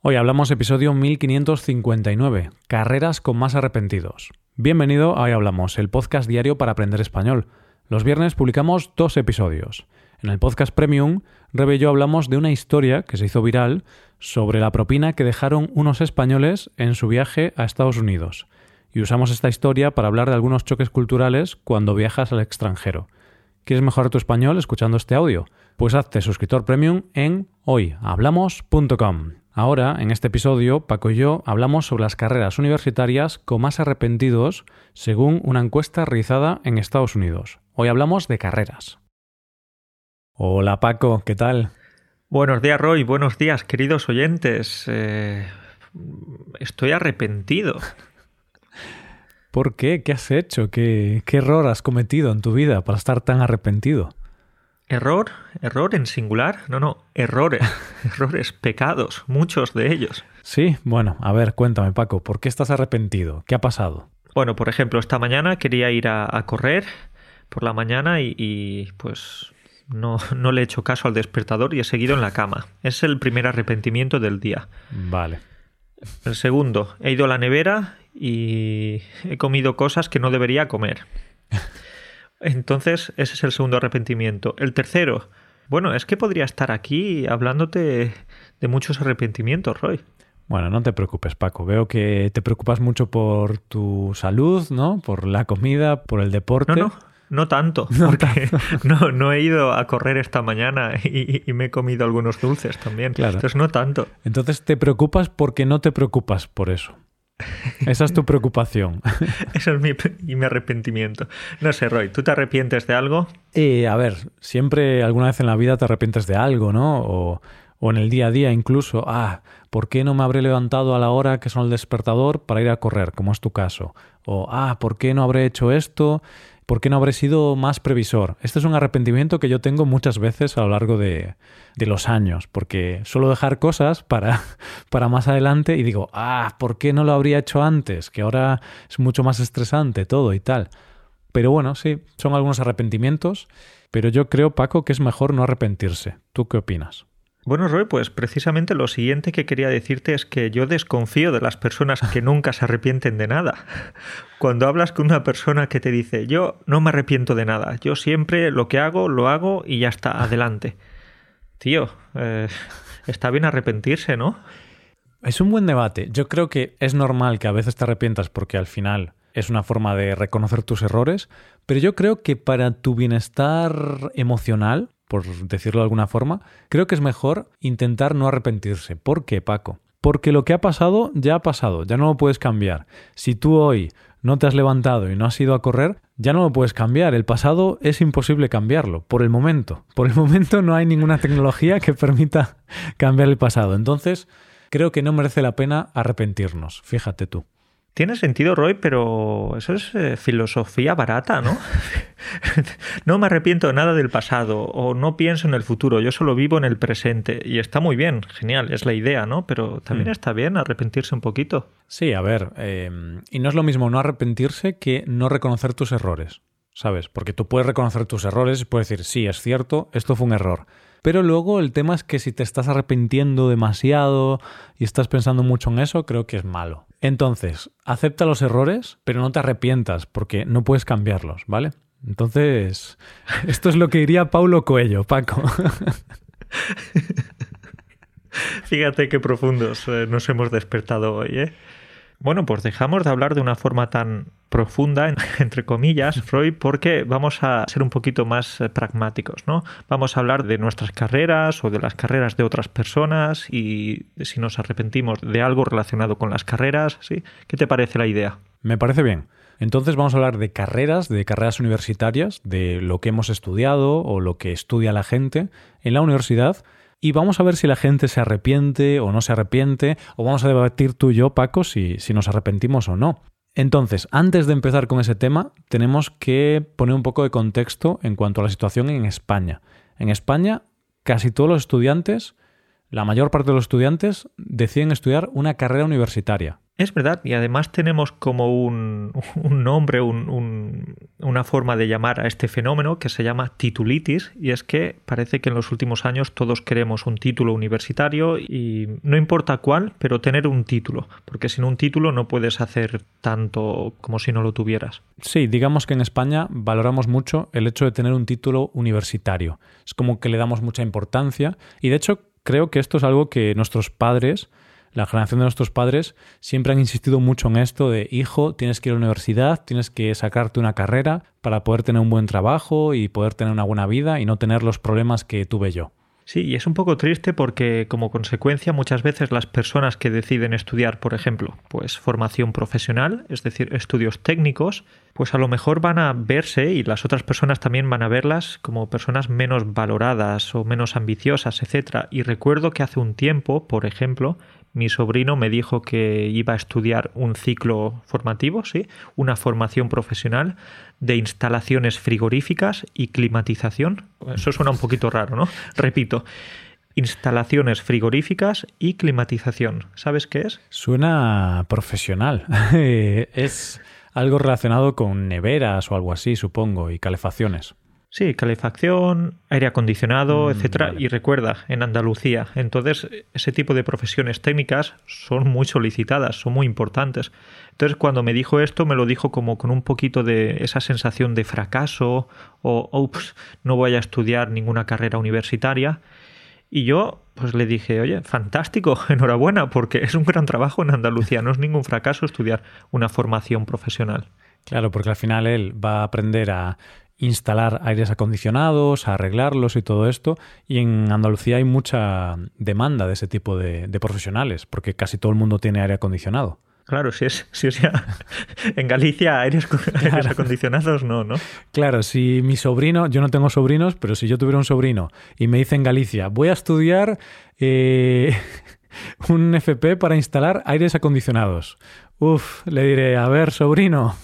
Hoy hablamos episodio 1559, Carreras con más arrepentidos. Bienvenido a Hoy Hablamos, el podcast diario para aprender español. Los viernes publicamos dos episodios. En el podcast Premium, Rebe y yo hablamos de una historia que se hizo viral sobre la propina que dejaron unos españoles en su viaje a Estados Unidos. Y usamos esta historia para hablar de algunos choques culturales cuando viajas al extranjero. ¿Quieres mejorar tu español escuchando este audio? Pues hazte suscriptor premium en hoyhablamos.com. Ahora, en este episodio, Paco y yo hablamos sobre las carreras universitarias con más arrepentidos según una encuesta realizada en Estados Unidos. Hoy hablamos de carreras. Hola Paco, ¿qué tal? Buenos días Roy, buenos días queridos oyentes. Eh, estoy arrepentido. ¿Por qué? ¿Qué has hecho? ¿Qué, ¿Qué error has cometido en tu vida para estar tan arrepentido? ¿Error? ¿Error en singular? No, no, errores, errores, pecados, muchos de ellos. Sí, bueno, a ver, cuéntame Paco, ¿por qué estás arrepentido? ¿Qué ha pasado? Bueno, por ejemplo, esta mañana quería ir a, correr por la mañana y, y pues no, no, le he hecho caso al despertador y he seguido en la cama. Es el primer arrepentimiento del día. Vale. El segundo, he ido a la nevera y he comido cosas que no debería comer. Entonces, ese es el segundo arrepentimiento. El tercero, bueno, es que podría estar aquí hablándote de muchos arrepentimientos, Roy. Bueno, no te preocupes, Paco. Veo que te preocupas mucho por tu salud, ¿no? Por la comida, por el deporte. No, no, no tanto, porque No, no, he ido a correr esta mañana y, y, me he comido algunos dulces también. Claro. Entonces, no tanto. Entonces, te preocupas porque no te preocupas por eso. Esa es tu preocupación. Eso es mi, y mi arrepentimiento. No sé, Roy, ¿tú te arrepientes de algo? Eh, a ver, siempre alguna vez en la vida te arrepientes de algo, ¿no? O, o en el día a día incluso, ah, ¿por qué no me habré levantado a la hora que son el despertador para ir a correr, como es tu caso? O, ah, ¿por qué no habré hecho esto? ¿Por qué no habré sido más previsor? Este es un arrepentimiento que yo tengo muchas veces a lo largo de, de los años, porque suelo dejar cosas para, para más adelante y digo, ah, ¿por qué no lo habría hecho antes? Que ahora es mucho más estresante todo y tal. Pero bueno, sí, son algunos arrepentimientos, pero yo creo, Paco, que es mejor no arrepentirse. ¿Tú qué opinas? Bueno, Roy, pues precisamente lo siguiente que quería decirte es que yo desconfío de las personas que nunca se arrepienten de nada. Cuando hablas con una persona que te dice, yo no me arrepiento de nada, yo siempre lo que hago, lo hago y ya está, adelante. Tío, eh, está bien arrepentirse, ¿no? Es un buen debate. Yo creo que es normal que a veces te arrepientas porque al final es una forma de reconocer tus errores, pero yo creo que para tu bienestar emocional, por decirlo de alguna forma, creo que es mejor intentar no arrepentirse. ¿Por qué, Paco? Porque lo que ha pasado ya ha pasado, ya no lo puedes cambiar. Si tú hoy no te has levantado y no has ido a correr, ya no lo puedes cambiar. El pasado es imposible cambiarlo, por el momento. Por el momento no hay ninguna tecnología que permita cambiar el pasado. Entonces, creo que no merece la pena arrepentirnos. Fíjate tú. Tiene sentido, Roy, pero eso es eh, filosofía barata, ¿no? no me arrepiento de nada del pasado o no pienso en el futuro, yo solo vivo en el presente. Y está muy bien, genial, es la idea, ¿no? Pero también mm. está bien arrepentirse un poquito. Sí, a ver, eh, y no es lo mismo no arrepentirse que no reconocer tus errores, ¿sabes? Porque tú puedes reconocer tus errores y puedes decir, sí, es cierto, esto fue un error. Pero luego el tema es que si te estás arrepintiendo demasiado y estás pensando mucho en eso, creo que es malo. Entonces, acepta los errores, pero no te arrepientas porque no puedes cambiarlos, ¿vale? Entonces, esto es lo que diría Paulo Coelho, Paco. Fíjate qué profundos eh, nos hemos despertado hoy, ¿eh? Bueno, pues dejamos de hablar de una forma tan profunda, entre comillas, Freud, porque vamos a ser un poquito más eh, pragmáticos, ¿no? Vamos a hablar de nuestras carreras o de las carreras de otras personas y si nos arrepentimos de algo relacionado con las carreras, ¿sí? ¿Qué te parece la idea? Me parece bien. Entonces vamos a hablar de carreras, de carreras universitarias, de lo que hemos estudiado o lo que estudia la gente en la universidad y vamos a ver si la gente se arrepiente o no se arrepiente, o vamos a debatir tú y yo, Paco, si, si nos arrepentimos o no. Entonces, antes de empezar con ese tema, tenemos que poner un poco de contexto en cuanto a la situación en España. En España, casi todos los estudiantes, la mayor parte de los estudiantes, deciden estudiar una carrera universitaria. Es verdad, y además tenemos como un, nombre, una forma de llamar a este fenómeno que se llama titulitis, y es que parece que en los últimos años todos queremos un título universitario y no importa cuál, pero tener un título, porque sin un título no puedes hacer tanto como si no lo tuvieras. Sí, digamos que en España valoramos mucho el hecho de tener un título universitario. Es como que le damos mucha importancia, y de hecho creo que esto es algo que nuestros padres la generación de nuestros padres siempre han insistido mucho en esto de, hijo, tienes que ir a la universidad, tienes que sacarte una carrera para poder tener un buen trabajo y poder tener una buena vida y no tener los problemas que tuve yo. Sí, y es un poco triste porque como consecuencia muchas veces las personas que deciden estudiar, por ejemplo, pues formación profesional, es decir, estudios técnicos, pues a lo mejor van a verse y las otras personas también van a verlas como personas menos valoradas o menos ambiciosas, etc. Y recuerdo que hace un tiempo, por ejemplo, mi sobrino me dijo que iba a estudiar un ciclo formativo, ¿sí? una formación profesional de instalaciones frigoríficas y climatización. Eso suena un poquito raro, ¿no? Repito, instalaciones frigoríficas y climatización. ¿Sabes qué es? Suena profesional. es algo relacionado con neveras o algo así, supongo, y calefacciones. Sí, calefacción, aire acondicionado, mm, etcétera. Y recuerda, en Andalucía. Entonces, ese tipo de profesiones técnicas son muy solicitadas, son muy importantes. Entonces, cuando me dijo esto, me lo dijo como con un poquito de esa sensación de fracaso o, ups, no voy a estudiar ninguna carrera universitaria. Y yo, pues le dije, oye, fantástico, enhorabuena, porque es un gran trabajo en Andalucía, no es ningún fracaso estudiar una formación profesional. Claro, porque al final él va a aprender a instalar aires acondicionados, arreglarlos y todo esto. Y en Andalucía hay mucha demanda de ese tipo de, profesionales, porque casi todo el mundo tiene aire acondicionado. Claro, si es, si es ya en Galicia aires, acondicionados, no, ¿no? Claro, si mi sobrino, yo no tengo sobrinos, pero si yo tuviera un sobrino y me dice en Galicia, voy a estudiar eh, un FP para instalar aires acondicionados. Uf, le diré, a ver, sobrino,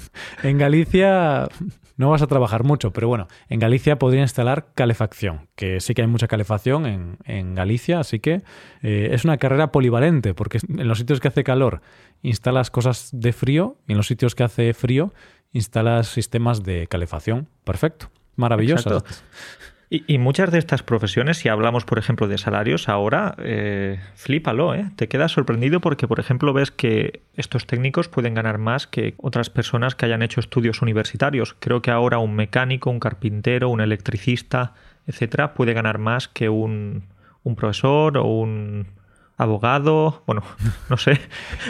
en Galicia no vas a trabajar mucho, pero bueno, en Galicia podría instalar calefacción, que sí que hay mucha calefacción en, Galicia, así que eh, es una carrera polivalente, porque en los sitios que hace calor instalas cosas de frío y en los sitios que hace frío instalas sistemas de calefacción. Perfecto, maravilloso. Y, muchas de estas profesiones, si hablamos, por ejemplo, de salarios, ahora, eh, flípalo, ¿eh? Te quedas sorprendido porque, por ejemplo, ves que estos técnicos pueden ganar más que otras personas que hayan hecho estudios universitarios. Creo que ahora un mecánico, un carpintero, un electricista, etcétera, puede ganar más que un, un profesor o un abogado. Bueno, no sé,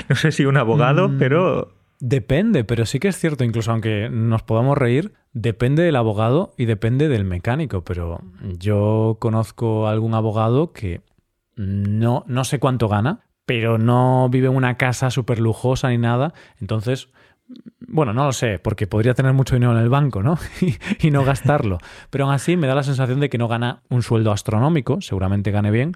no sé si un abogado, mm. pero Depende, pero sí que es cierto, incluso aunque nos podamos reír, depende del abogado y depende del mecánico, pero yo conozco algún abogado que no, no sé cuánto gana, pero no vive en una casa súper lujosa ni nada, entonces... Bueno, no lo sé, porque podría tener mucho dinero en el banco, ¿no? y, no gastarlo. Pero aún así me da la sensación de que no gana un sueldo astronómico, seguramente gane bien,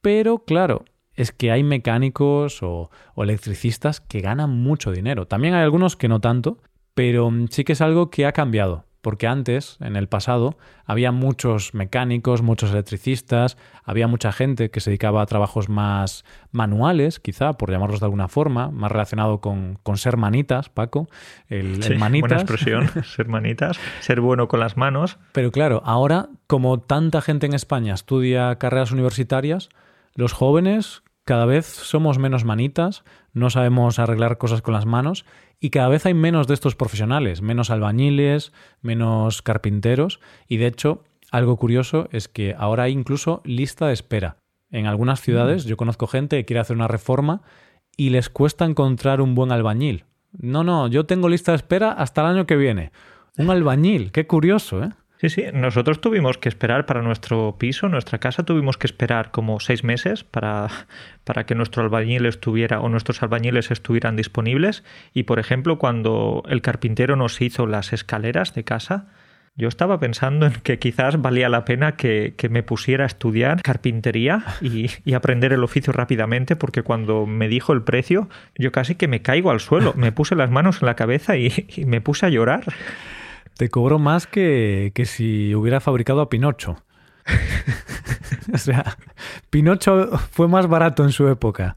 pero claro, es que hay mecánicos o, electricistas que ganan mucho dinero. También hay algunos que no tanto, pero sí que es algo que ha cambiado. Porque antes, en el pasado, había muchos mecánicos, muchos electricistas, había mucha gente que se dedicaba a trabajos más manuales, quizá, por llamarlos de alguna forma, más relacionado con, ser manitas, Paco. El, sí, manitas. Buena expresión, ser manitas, ser bueno con las manos. Pero claro, ahora, como tanta gente en España estudia carreras universitarias, los jóvenes cada vez somos menos manitas, no sabemos arreglar cosas con las manos y cada vez hay menos de estos profesionales, menos albañiles, menos carpinteros y de hecho algo curioso es que ahora hay incluso lista de espera. En algunas ciudades mm. yo conozco gente que quiere hacer una reforma y les cuesta encontrar un buen albañil. No, no, yo tengo lista de espera hasta el año que viene. Un albañil, qué curioso, ¿eh? Sí, sí, nosotros tuvimos que esperar para nuestro piso, nuestra casa, tuvimos que esperar como seis meses para, para que nuestro albañil estuviera o nuestros albañiles estuvieran disponibles. Y por ejemplo, cuando el carpintero nos hizo las escaleras de casa, yo estaba pensando en que quizás valía la pena que, me pusiera a estudiar carpintería y, aprender el oficio rápidamente, porque cuando me dijo el precio, yo casi que me caigo al suelo, me puse las manos en la cabeza y, y me puse a llorar. Te cobro más que, que si hubiera fabricado a Pinocho. o sea, Pinocho fue más barato en su época.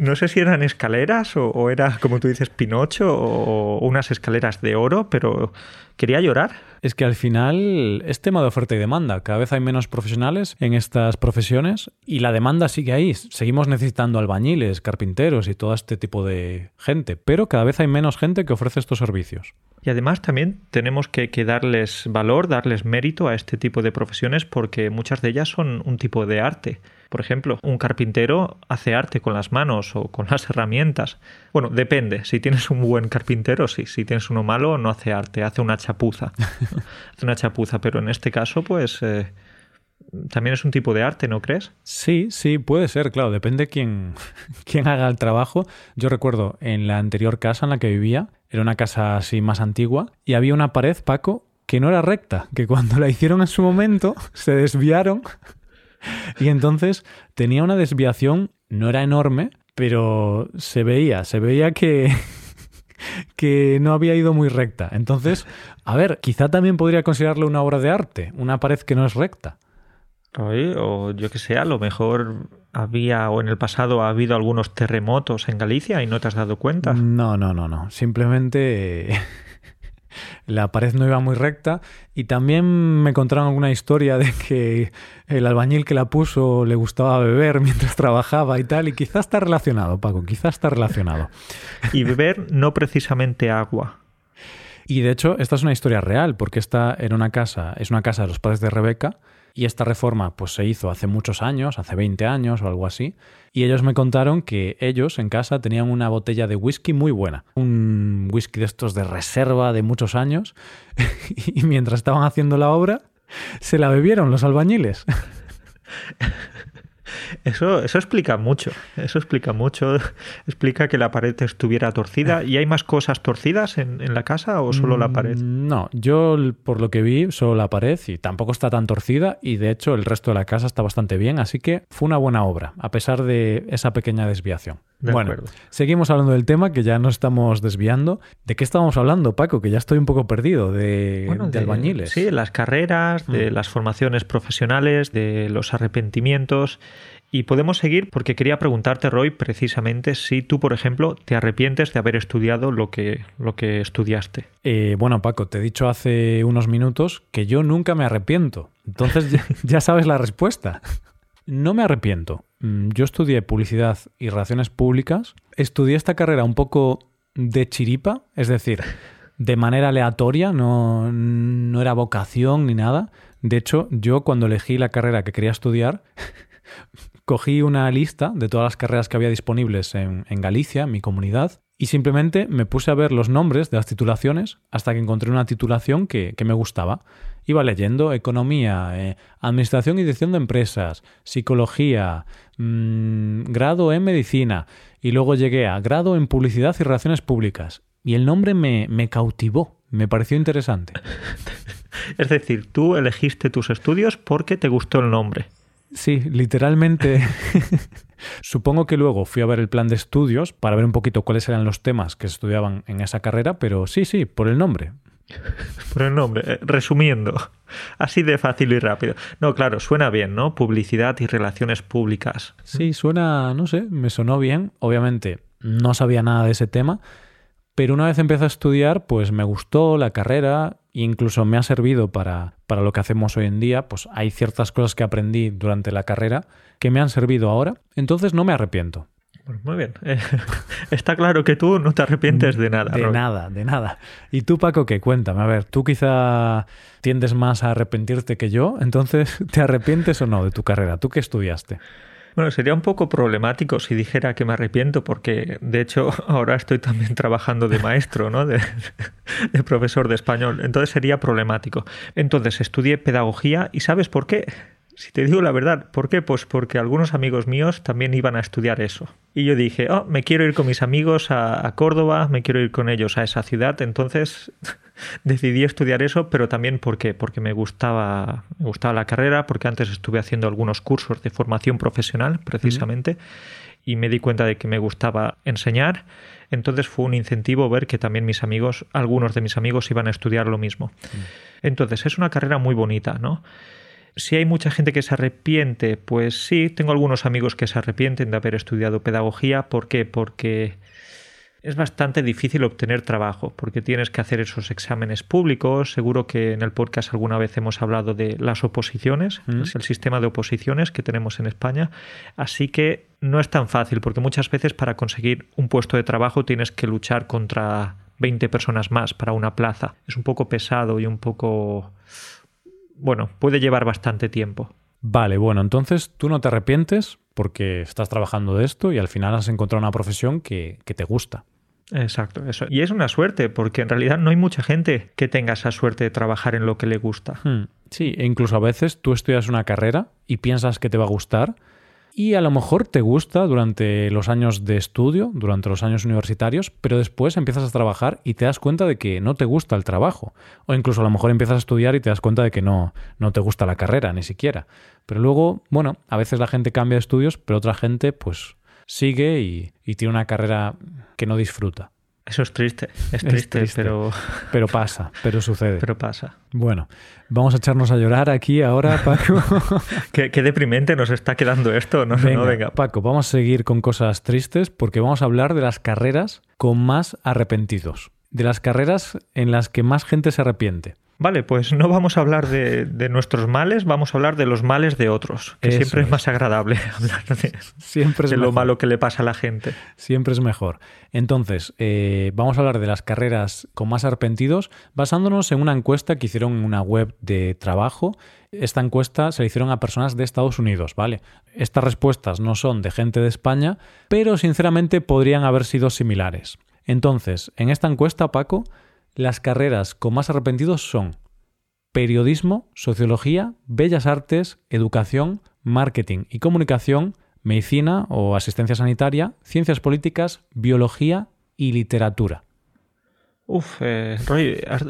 No sé, si eran escaleras o, o, era, como tú dices, Pinocho o unas escaleras de oro, pero quería llorar. Es que al final es tema de oferta y demanda. Cada vez hay menos profesionales en estas profesiones y la demanda sigue ahí. Seguimos necesitando albañiles, carpinteros y todo este tipo de gente, pero cada vez hay menos gente que ofrece estos servicios. Y además también tenemos que, darles valor, darles mérito a este tipo de profesiones porque muchas de ellas son un tipo de arte. Por ejemplo, un carpintero hace arte con las manos o con las herramientas. Bueno, depende. Si tienes un buen carpintero, sí. Si tienes uno malo, no hace arte, hace una chapuza. hace una chapuza, pero en este caso, pues... Eh, también es un tipo de arte, ¿no crees? Sí, sí, puede ser, claro, depende quién, quién haga el trabajo. Yo recuerdo en la anterior casa en la que vivía, era una casa así más antigua, y había una pared, Paco, que no era recta, que cuando la hicieron en su momento se desviaron y entonces tenía una desviación, no era enorme, pero se veía, se veía que, que no había ido muy recta. Entonces, a ver, quizá también podría considerarlo una obra de arte, una pared que no es recta. O yo que sé, a lo mejor había o en el pasado ha habido algunos terremotos en Galicia y no te has dado cuenta. No, no, no, no. Simplemente la pared no iba muy recta y también me contaron alguna historia de que el albañil que la puso le gustaba beber mientras trabajaba y tal y quizás está relacionado, Paco, quizás está relacionado. Y beber no precisamente agua. Y de hecho, esta es una historia real, porque esta era una casa, es una casa de los padres de Rebeca, y esta reforma pues se hizo hace muchos años, hace 20 años o algo así, y ellos me contaron que ellos en casa tenían una botella de whisky muy buena, un whisky de estos de reserva de muchos años, y mientras estaban haciendo la obra, se la bebieron los albañiles. Eso, eso explica mucho. Eso explica mucho. Explica que la pared estuviera torcida. ¿Y hay más cosas torcidas en, en, la casa o solo la pared? Mm, no, yo por lo que vi, solo la pared y tampoco está tan torcida. Y de hecho, el resto de la casa está bastante bien. Así que fue una buena obra, a pesar de esa pequeña desviación. Bueno, seguimos hablando del tema que ya nos estamos desviando. ¿De qué estábamos hablando, Paco? Que ya estoy un poco perdido de, de, albañiles. Sí, de las carreras, de mm. las formaciones profesionales, de los arrepentimientos. Y podemos seguir porque quería preguntarte, Roy, precisamente si tú, por ejemplo, te arrepientes de haber estudiado lo que, lo que estudiaste. Eh, bueno, Paco, te he dicho hace unos minutos que yo nunca me arrepiento. Entonces ya, sabes la respuesta. No me arrepiento. Mm, yo estudié publicidad y relaciones públicas. Estudié esta carrera un poco de chiripa, es decir, de manera aleatoria, no, no era vocación ni nada. De hecho, yo cuando elegí la carrera que quería estudiar, cogí una lista de todas las carreras que había disponibles en, Galicia, en mi comunidad, y simplemente me puse a ver los nombres de las titulaciones hasta que encontré una titulación que, me gustaba. Iba leyendo economía, eh, administración y dirección de empresas, psicología, mm, grado en medicina, y luego llegué a grado en publicidad y relaciones públicas. Y el nombre me, me cautivó, me pareció interesante. es decir, tú elegiste tus estudios porque te gustó el nombre. Sí, literalmente. Supongo que luego fui a ver el plan de estudios para ver un poquito cuáles eran los temas que se estudiaban en esa carrera, pero sí, sí, por el nombre. Por el nombre, eh, resumiendo, así de fácil y rápido. No, claro, suena bien, ¿no? Publicidad y relaciones públicas. Sí, suena, no sé, me sonó bien. Obviamente no sabía nada de ese tema, pero una vez empecé a estudiar, pues me gustó la carrera e incluso me ha servido para, para lo que hacemos hoy en día. Pues hay ciertas cosas que aprendí durante la carrera que me han servido ahora, entonces no me arrepiento. Pues muy bien. está claro que tú no te arrepientes de nada. De nada, de nada. ¿Y tú, Paco, qué? Cuéntame. A ver, tú quizá tiendes más a arrepentirte que yo, entonces, ¿te arrepientes o no de tu carrera? ¿Tú qué estudiaste? Bueno, sería un poco problemático si dijera que me arrepiento, porque de hecho ahora estoy también trabajando de maestro, ¿no? De, profesor de español. Entonces sería problemático. Entonces estudié pedagogía y ¿sabes por qué? Si te digo la verdad, ¿por qué? Pues porque algunos amigos míos también iban a estudiar eso. Y yo dije, oh, me quiero ir con mis amigos a, Córdoba, me quiero ir con ellos a esa ciudad. Entonces decidí estudiar eso, pero también ¿por qué? Porque me gustaba, me gustaba la carrera, porque antes estuve haciendo algunos cursos de formación profesional, precisamente, y me di cuenta de que me gustaba enseñar. Entonces fue un incentivo ver que también mis amigos, algunos de mis amigos, iban a estudiar lo mismo. Entonces es una carrera muy bonita, ¿no? Si hay mucha gente que se arrepiente, pues sí, tengo algunos amigos que se arrepienten de haber estudiado pedagogía. ¿Por qué? Porque es bastante difícil obtener trabajo porque tienes que hacer esos exámenes públicos. Seguro que en el podcast alguna vez hemos hablado de las oposiciones, Mm. es el sistema de oposiciones que tenemos en España. Así que no es tan fácil porque muchas veces para conseguir un puesto de trabajo tienes que luchar contra 20 personas más para una plaza. Es un poco pesado y un poco... Bueno, puede llevar bastante tiempo. Vale, bueno, entonces tú no te arrepientes porque estás trabajando de esto y al final has encontrado una profesión que, que te gusta. Exacto, eso. Y es una suerte, porque en realidad no hay mucha gente que tenga esa suerte de trabajar en lo que le gusta. Hmm, Sí, e incluso a veces tú estudias una carrera y piensas que te va a gustar y a lo mejor te gusta durante los años de estudio, durante los años universitarios, pero después empiezas a trabajar y te das cuenta de que no te gusta el trabajo. O incluso a lo mejor empiezas a estudiar y te das cuenta de que no, no te gusta la carrera, ni siquiera. Pero luego, bueno, a veces la gente cambia de estudios, pero otra gente pues sigue y, y tiene una carrera que no disfruta. Eso es triste, es triste, triste. Pero, Pero pasa, pero sucede. pero pasa. Bueno, vamos a echarnos a llorar aquí ahora, Paco. Qué, qué deprimente nos está quedando esto, ¿no? Venga, no, venga. Paco, vamos a seguir con cosas tristes porque vamos a hablar de las carreras con más arrepentidos. De las carreras en las que más gente se arrepiente. Vale, pues no vamos a hablar de, de nuestros males, vamos a hablar de los males de otros, que Eso siempre es es. más agradable hablar de, Siempre es de lo malo que le pasa a la gente. Siempre es mejor. Entonces, eh, vamos a hablar de las carreras con más arrepentidos basándonos en una encuesta que hicieron en una web de trabajo. Esta encuesta se la hicieron a personas de Estados Unidos, ¿vale? Estas respuestas no son de gente de España, pero sinceramente podrían haber sido similares. Entonces, en esta encuesta, Paco, las carreras con más arrepentidos son periodismo, sociología, bellas artes, educación, marketing y comunicación, medicina o asistencia sanitaria, ciencias políticas, biología y literatura. Uf, eh, Roy, has-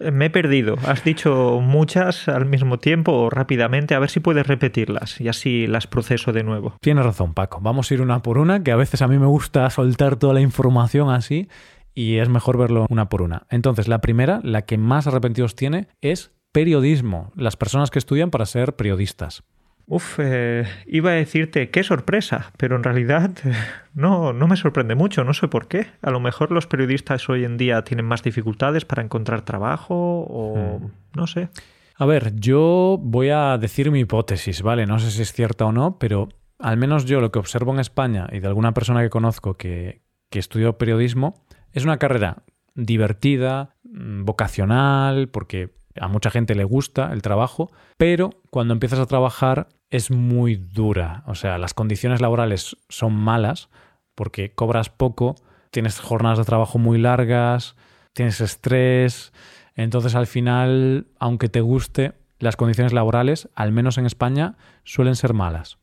me he perdido. Has dicho muchas al mismo tiempo o rápidamente. A ver si puedes repetirlas y así las proceso de nuevo. Tienes razón, Paco. Vamos a ir una por una, que a veces a mí me gusta soltar toda la información así y es mejor verlo una por una. Entonces, la primera, la que más arrepentidos tiene, es periodismo. Las personas que estudian para ser periodistas. Uf, eh, iba a decirte qué sorpresa, pero en realidad eh, no, no me sorprende mucho, no sé por qué. A lo mejor los periodistas hoy en día tienen más dificultades para encontrar trabajo o Hmm. no sé. A ver, yo voy a decir mi hipótesis, ¿vale? No sé si es cierta o no, pero al menos yo lo que observo en España y de alguna persona que conozco que, que estudió periodismo, es una carrera divertida, mm, vocacional, porque a mucha gente le gusta el trabajo, pero cuando empiezas a trabajar es muy dura. O sea, las condiciones laborales son malas porque cobras poco, tienes jornadas de trabajo muy largas, tienes estrés. Entonces, al final, aunque te guste, las condiciones laborales, al menos en España, suelen ser malas.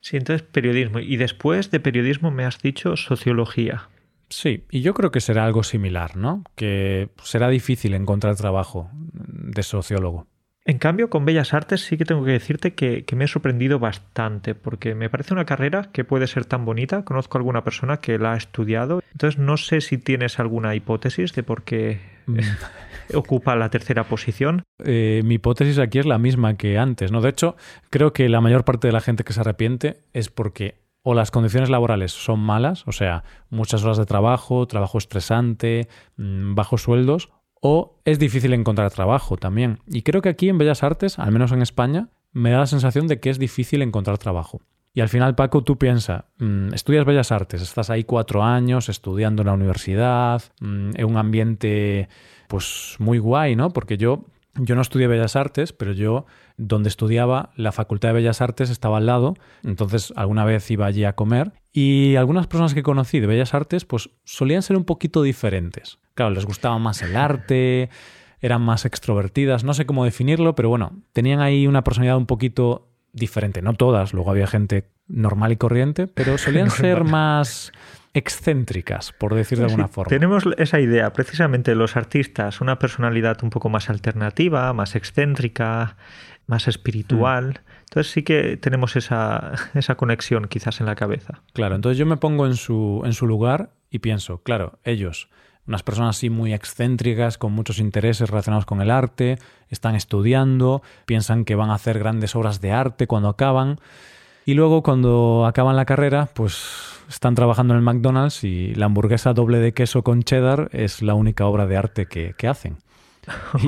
Sí, entonces periodismo. Y después de periodismo me has dicho sociología. Sí, y yo creo que será algo similar, ¿no? Que será difícil encontrar trabajo de sociólogo. En cambio, con Bellas Artes sí que tengo que decirte que, que me he sorprendido bastante, porque me parece una carrera que puede ser tan bonita. Conozco a alguna persona que la ha estudiado. Entonces no sé si tienes alguna hipótesis de por qué Mm. ocupa la tercera posición. Eh, mi hipótesis aquí es la misma que antes, ¿no? De hecho, creo que la mayor parte de la gente que se arrepiente es porque o las condiciones laborales son malas, o sea, muchas horas de trabajo, trabajo estresante, mm, bajos sueldos, o es difícil encontrar trabajo también. Y creo que aquí en Bellas Artes, al menos en España, me da la sensación de que es difícil encontrar trabajo. Y al final, Paco, tú piensas, mm, estudias Bellas Artes, estás ahí cuatro años estudiando en la universidad, mm, en un ambiente pues muy guay, ¿no? Porque yo, yo no estudié Bellas Artes, pero yo donde estudiaba, la Facultad de Bellas Artes estaba al lado, entonces alguna vez iba allí a comer y algunas personas que conocí de Bellas Artes pues solían ser un poquito diferentes. Claro, les gustaba más el arte, eran más extrovertidas, no sé cómo definirlo, pero bueno, tenían ahí una personalidad un poquito diferente, no todas, luego había gente normal y corriente, pero solían ser más excéntricas, por decir de alguna Sí, forma. Tenemos esa idea, precisamente los artistas, una personalidad un poco más alternativa, más excéntrica, más espiritual. Entonces sí que tenemos esa, esa conexión quizás en la cabeza. Claro, entonces yo me pongo en su, en su lugar y pienso, claro, ellos unas personas así muy excéntricas, con muchos intereses relacionados con el arte, están estudiando, piensan que van a hacer grandes obras de arte cuando acaban. Y luego cuando acaban la carrera, pues están trabajando en el McDonald's y la hamburguesa doble de queso con cheddar es la única obra de arte que, hacen.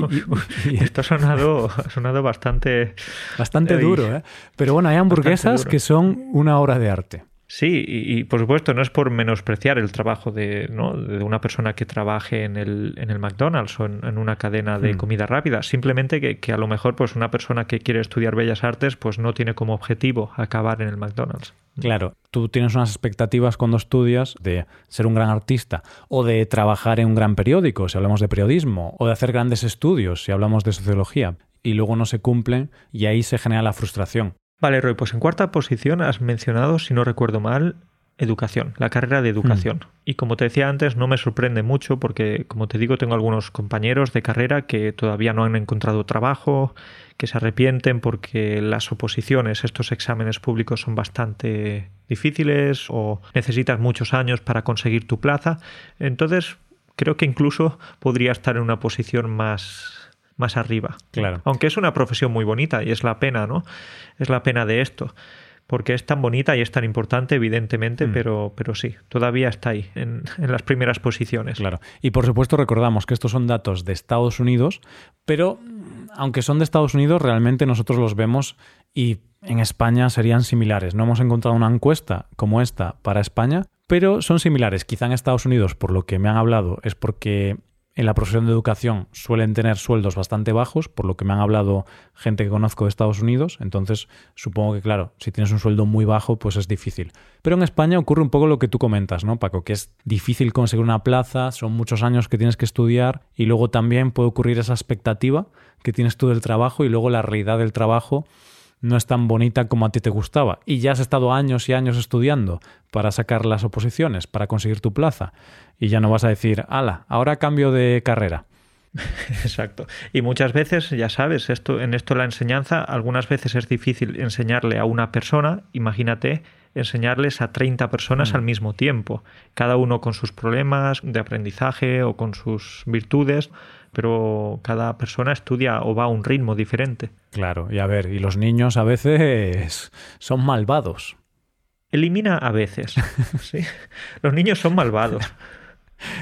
Y, esto ha sonado, ha sonado bastante... Bastante duro, ¿eh? Pero bueno, hay hamburguesas que son una obra de arte. Sí, y, por supuesto no es por menospreciar el trabajo de, ¿no? de una persona que trabaje en el, en el McDonald's o en, una cadena de hmm. comida rápida, simplemente que, que, a lo mejor pues una persona que quiere estudiar bellas artes pues no tiene como objetivo acabar en el McDonald's. Claro, tú tienes unas expectativas cuando estudias de ser un gran artista o de trabajar en un gran periódico, si hablamos de periodismo, o de hacer grandes estudios, si hablamos de sociología, y luego no se cumplen y ahí se genera la frustración. Vale, Roy, pues en cuarta posición has mencionado, si no recuerdo mal, educación, la carrera de educación. Hmm. Y como te decía antes, no me sorprende mucho porque, como te digo, tengo algunos compañeros de carrera que todavía no han encontrado trabajo, que se arrepienten porque las oposiciones, estos exámenes públicos son bastante difíciles o necesitas muchos años para conseguir tu plaza. Entonces, creo que incluso podría estar en una posición más más arriba. Claro. Aunque es una profesión muy bonita y es la pena, ¿no? Es la pena de esto. Porque es tan bonita y es tan importante, evidentemente, mm. pero, pero sí, todavía está ahí, en, en, las primeras posiciones. Claro. Y por supuesto, recordamos que estos son datos de Estados Unidos, pero aunque son de Estados Unidos, realmente nosotros los vemos y en España serían similares. No hemos encontrado una encuesta como esta para España, pero son similares. Quizá en Estados Unidos, por lo que me han hablado, es porque en la profesión de educación suelen tener sueldos bastante bajos, por lo que me han hablado gente que conozco de Estados Unidos, entonces supongo que claro, si tienes un sueldo muy bajo, pues es difícil. Pero en España ocurre un poco lo que tú comentas, ¿no, Paco? Que es difícil conseguir una plaza, son muchos años que tienes que estudiar y luego también puede ocurrir esa expectativa que tienes tú del trabajo y luego la realidad del trabajo no es tan bonita como a ti te gustaba y ya has estado años y años estudiando para sacar las oposiciones, para conseguir tu plaza y ya no vas a decir, ala, ahora cambio de carrera. Exacto. Y muchas veces, ya sabes, esto, en esto la enseñanza, algunas veces es difícil enseñarle a una persona, imagínate, enseñarles a 30 personas mm. al mismo tiempo, cada uno con sus problemas de aprendizaje o con sus virtudes, pero cada persona estudia o va a un ritmo diferente. Claro, y a ver, y los niños a veces son malvados. Elimina a veces. ¿sí? Los niños son malvados.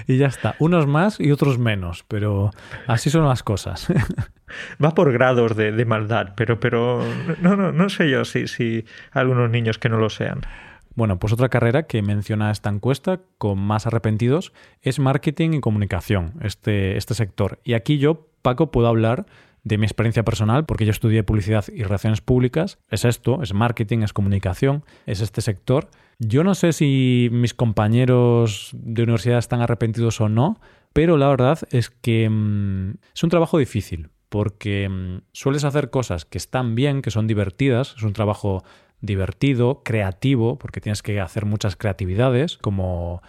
Y ya está, unos más y otros menos, pero así son las cosas. Va por grados de, maldad, pero, pero no, no, no sé yo si, si algunos niños que no lo sean. Bueno, pues otra carrera que menciona esta encuesta con más arrepentidos es marketing y comunicación, este, este sector. Y aquí yo, Paco, puedo hablar de mi experiencia personal, porque yo estudié publicidad y relaciones públicas. Es esto, es marketing, es comunicación, es este sector. Yo no sé si mis compañeros de universidad están arrepentidos o no, pero la verdad es que mm, es un trabajo difícil, porque mm, sueles hacer cosas que están bien, que son divertidas, es un trabajo divertido, creativo, porque tienes que hacer muchas creatividades, como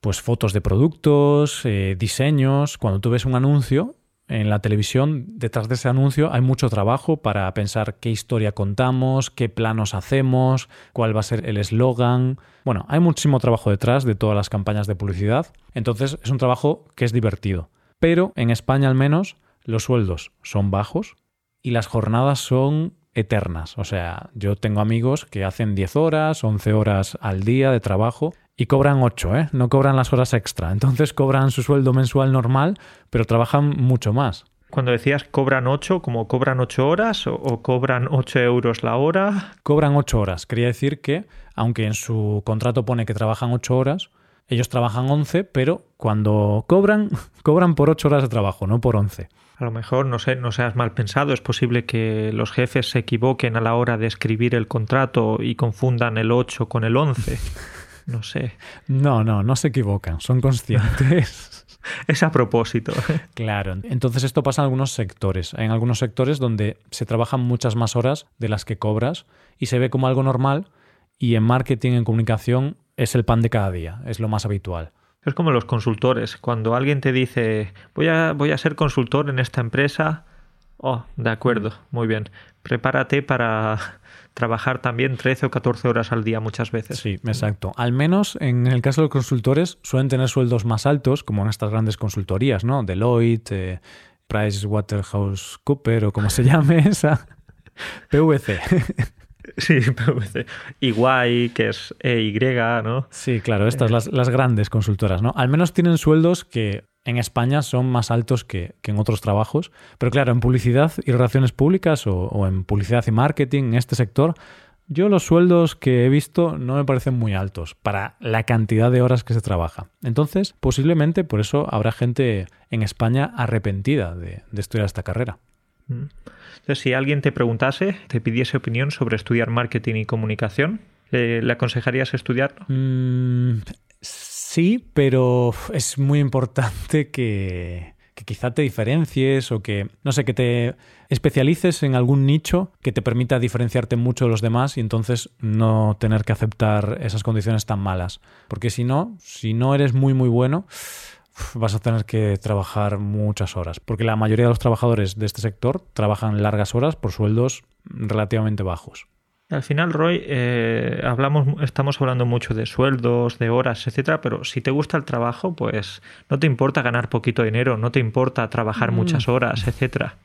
pues fotos de productos, eh, diseños. Cuando tú ves un anuncio en la televisión, detrás de ese anuncio hay mucho trabajo para pensar qué historia contamos, qué planos hacemos, cuál va a ser el eslogan. Bueno, hay muchísimo trabajo detrás de todas las campañas de publicidad. Entonces es un trabajo que es divertido. Pero en España al menos los sueldos son bajos y las jornadas son eternas. O sea, yo tengo amigos que hacen 10 horas, 11 horas al día de trabajo y cobran 8, ¿eh? No cobran las horas extra. Entonces cobran su sueldo mensual normal, pero trabajan mucho más. Cuando decías cobran 8, ¿como cobran 8 horas o, cobran 8 euros la hora? Cobran 8 horas. Quería decir que, aunque en su contrato pone que trabajan 8 horas, ellos trabajan 11, pero cuando cobran, cobran por 8 horas de trabajo, no por 11. A lo mejor, no sé, no seas mal pensado, es posible que los jefes se equivoquen a la hora de escribir el contrato y confundan el 8 con el 11. No sé. No, no, no se equivocan, son conscientes. es a propósito. claro, entonces esto pasa en algunos sectores. Hay en algunos sectores donde se trabajan muchas más horas de las que cobras y se ve como algo normal y en marketing, en comunicación, es el pan de cada día, es lo más habitual. Es como los consultores. Cuando alguien te dice, voy a, voy a ser consultor en esta empresa, oh, de acuerdo, muy bien. Prepárate para trabajar también 13 o 14 horas al día muchas veces. Sí, exacto. Al menos en el caso de los consultores suelen tener sueldos más altos, como en estas grandes consultorías, ¿no? Deloitte, eh, PricewaterhouseCooper o como se llame esa. PVC. Sí, PVC. Iguay, que es EY, ¿no? Sí, claro, estas, las, las grandes consultoras, ¿no? Al menos tienen sueldos que en España son más altos que, en otros trabajos. Pero claro, en publicidad y relaciones públicas o, en publicidad y marketing, en este sector, yo los sueldos que he visto no me parecen muy altos para la cantidad de horas que se trabaja. Entonces, posiblemente por eso habrá gente en España arrepentida de, estudiar esta carrera. Mm. Entonces, si alguien te preguntase, te pidiese opinión sobre estudiar marketing y comunicación, ¿le aconsejarías estudiar? Mm, Sí, pero es muy importante que, quizá te diferencies o que, no sé, que te especialices en algún nicho que te permita diferenciarte mucho de los demás y entonces no tener que aceptar esas condiciones tan malas. Porque si no, si no eres muy, muy bueno, vas a tener que trabajar muchas horas. Porque la mayoría de los trabajadores de este sector trabajan largas horas por sueldos relativamente bajos. Al final, Roy, eh, hablamos, estamos hablando mucho de sueldos, de horas, etcétera, pero si te gusta el trabajo, pues no te importa ganar poquito dinero, no te importa trabajar mm. muchas horas, etcétera.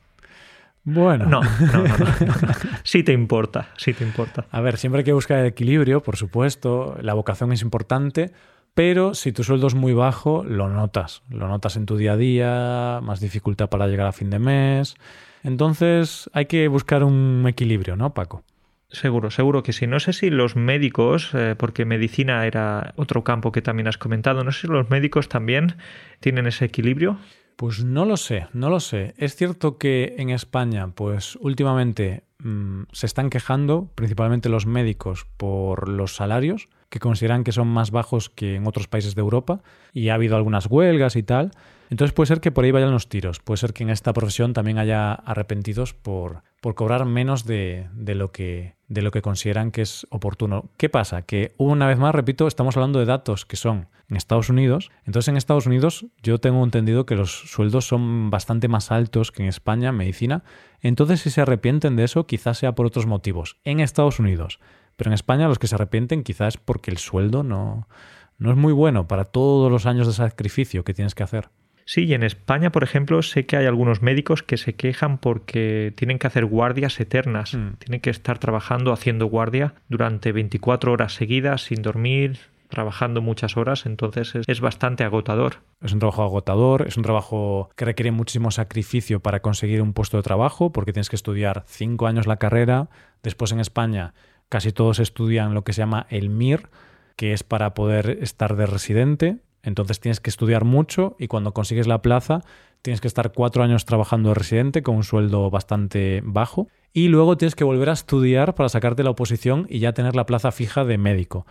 Bueno. No, no, no, Sí te importa, sí te importa. A ver, siempre hay que buscar el equilibrio, por supuesto. La vocación es importante, pero si tu sueldo es muy bajo, lo notas. Lo notas en tu día a día, más dificultad para llegar a fin de mes. Entonces hay que buscar un equilibrio, ¿no, Paco? Seguro, seguro que sí. No sé si los médicos, eh, porque medicina era otro campo que también has comentado, no sé si los médicos también tienen ese equilibrio. Pues no lo sé, no lo sé. Es cierto que en España, pues últimamente mm, se están quejando, principalmente los médicos, por los salarios, que consideran que son más bajos que en otros países de Europa, y ha habido algunas huelgas y tal. Entonces puede ser que por ahí vayan los tiros, puede ser que en esta profesión también haya arrepentidos por, por cobrar menos de, de, lo que, de lo que consideran que es oportuno. ¿Qué pasa? Que una vez más, repito, estamos hablando de datos que son en Estados Unidos. Entonces en Estados Unidos yo tengo entendido que los sueldos son bastante más altos que en España en medicina. Entonces si se arrepienten de eso quizás sea por otros motivos. En Estados Unidos. Pero en España los que se arrepienten quizás porque el sueldo no, no es muy bueno para todos los años de sacrificio que tienes que hacer. Sí, y en España, por ejemplo, sé que hay algunos médicos que se quejan porque tienen que hacer guardias eternas. Mm. Tienen que estar trabajando, haciendo guardia durante 24 horas seguidas, sin dormir, trabajando muchas horas, entonces es, bastante agotador. Es un trabajo agotador, es un trabajo que requiere muchísimo sacrificio para conseguir un puesto de trabajo, porque tienes que estudiar cinco años la carrera. Después en España casi todos estudian lo que se llama el MIR, que es para poder estar de residente, entonces tienes que estudiar mucho y cuando consigues la plaza tienes que estar cuatro años trabajando de residente con un sueldo bastante bajo. Y luego tienes que volver a estudiar para sacarte la oposición y ya tener la plaza fija de médico.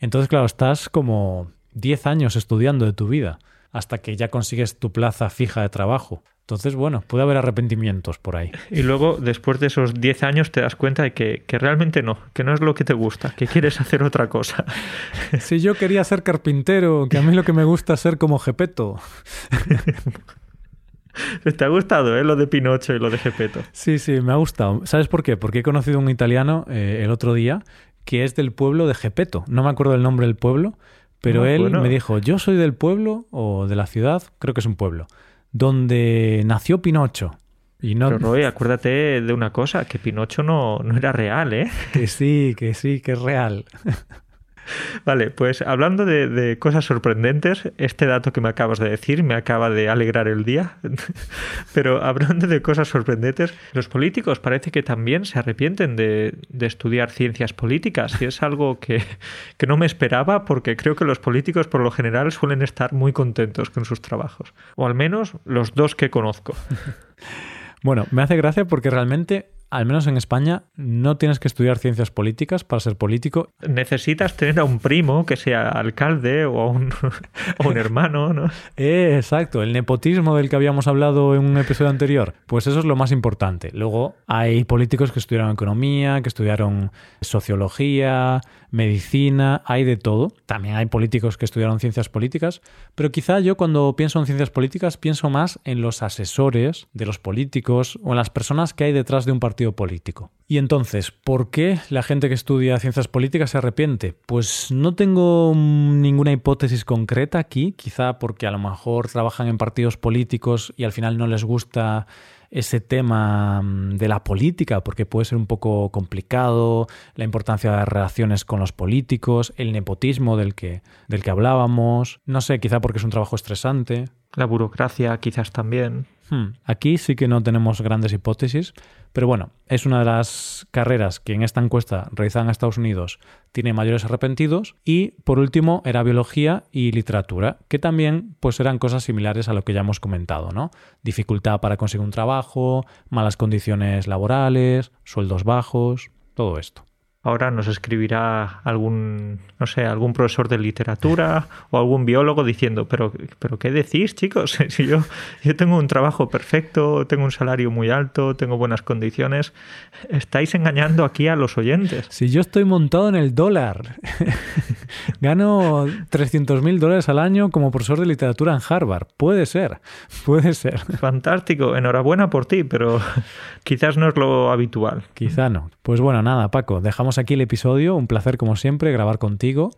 Entonces, claro, estás como diez años estudiando de tu vida hasta que ya consigues tu plaza fija de trabajo. Entonces, bueno, puede haber arrepentimientos por ahí. Y luego, después de esos 10 años, te das cuenta de que, realmente no, que no es lo que te gusta, que quieres hacer otra cosa. Si yo quería ser carpintero, que a mí lo que me gusta es ser como Gepeto. Te ha gustado, ¿eh? Lo de Pinocho y lo de Gepeto. Sí, sí, me ha gustado. ¿Sabes por qué? Porque he conocido a un italiano eh, el otro día que es del pueblo de Gepeto. No me acuerdo el nombre del pueblo, pero él me dijo, yo soy del pueblo o de la ciudad, creo que es un pueblo donde nació Pinocho. Y no... Pero Roy, acuérdate de una cosa, que Pinocho no, no era real, ¿eh? Que sí, que sí, que es real. Vale, pues hablando de, cosas sorprendentes, este dato que me acabas de decir me acaba de alegrar el día. Pero hablando de cosas sorprendentes, los políticos parece que también se arrepienten de, estudiar ciencias políticas y es algo que, que, no me esperaba porque creo que los políticos por lo general suelen estar muy contentos con sus trabajos. O al menos los dos que conozco. Bueno, me hace gracia porque realmente al menos en España, no tienes que estudiar ciencias políticas para ser político. Necesitas tener a un primo que sea alcalde o a un, un hermano, ¿no? Eh, exacto, el nepotismo del que habíamos hablado en un episodio anterior. Pues eso es lo más importante. Luego hay políticos que estudiaron economía, que estudiaron sociología, medicina, hay de todo. También hay políticos que estudiaron ciencias políticas, pero quizá yo cuando pienso en ciencias políticas pienso más en los asesores de los políticos o en las personas que hay detrás de un partido partido político. Y entonces, ¿por qué la gente que estudia ciencias políticas se arrepiente? Pues no tengo ninguna hipótesis concreta aquí, quizá porque a lo mejor trabajan en partidos políticos y al final no les gusta ese tema mm, de la política, porque puede ser un poco complicado, la importancia de las relaciones con los políticos, el nepotismo del que, del que hablábamos, no sé, quizá porque es un trabajo estresante. La burocracia quizás también. Hmm, aquí sí que no tenemos grandes hipótesis, pero bueno, es una de las carreras que en esta encuesta realizada en Estados Unidos tiene mayores arrepentidos. Y por último era biología y literatura, que también pues eran cosas similares a lo que ya hemos comentado, ¿no? Dificultad para conseguir un trabajo, malas condiciones laborales, sueldos bajos, todo esto ahora nos escribirá algún, no sé, algún profesor de literatura o algún biólogo diciendo, pero, pero ¿qué decís, chicos? Si yo, yo tengo un trabajo perfecto, tengo un salario muy alto, tengo buenas condiciones, estáis engañando aquí a los oyentes. Si yo estoy montado en el dólar, gano 300 mil dólares al año como profesor de literatura en Harvard, puede ser, puede ser. Fantástico, enhorabuena por ti, pero quizás no es lo habitual. Quizá no. Pues bueno, nada, Paco, dejamos aquí el episodio. Un placer, como siempre, grabar contigo.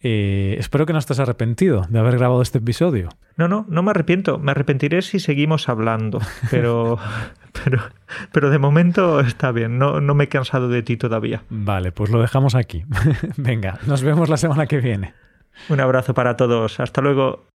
Eh, espero que no estés arrepentido de haber grabado este episodio. No, no, no me arrepiento. Me arrepentiré si seguimos hablando. Pero, pero, pero de momento está bien. No, no me he cansado de ti todavía. Vale, pues lo dejamos aquí. Venga, nos vemos la semana que viene. Un abrazo para todos. Hasta luego.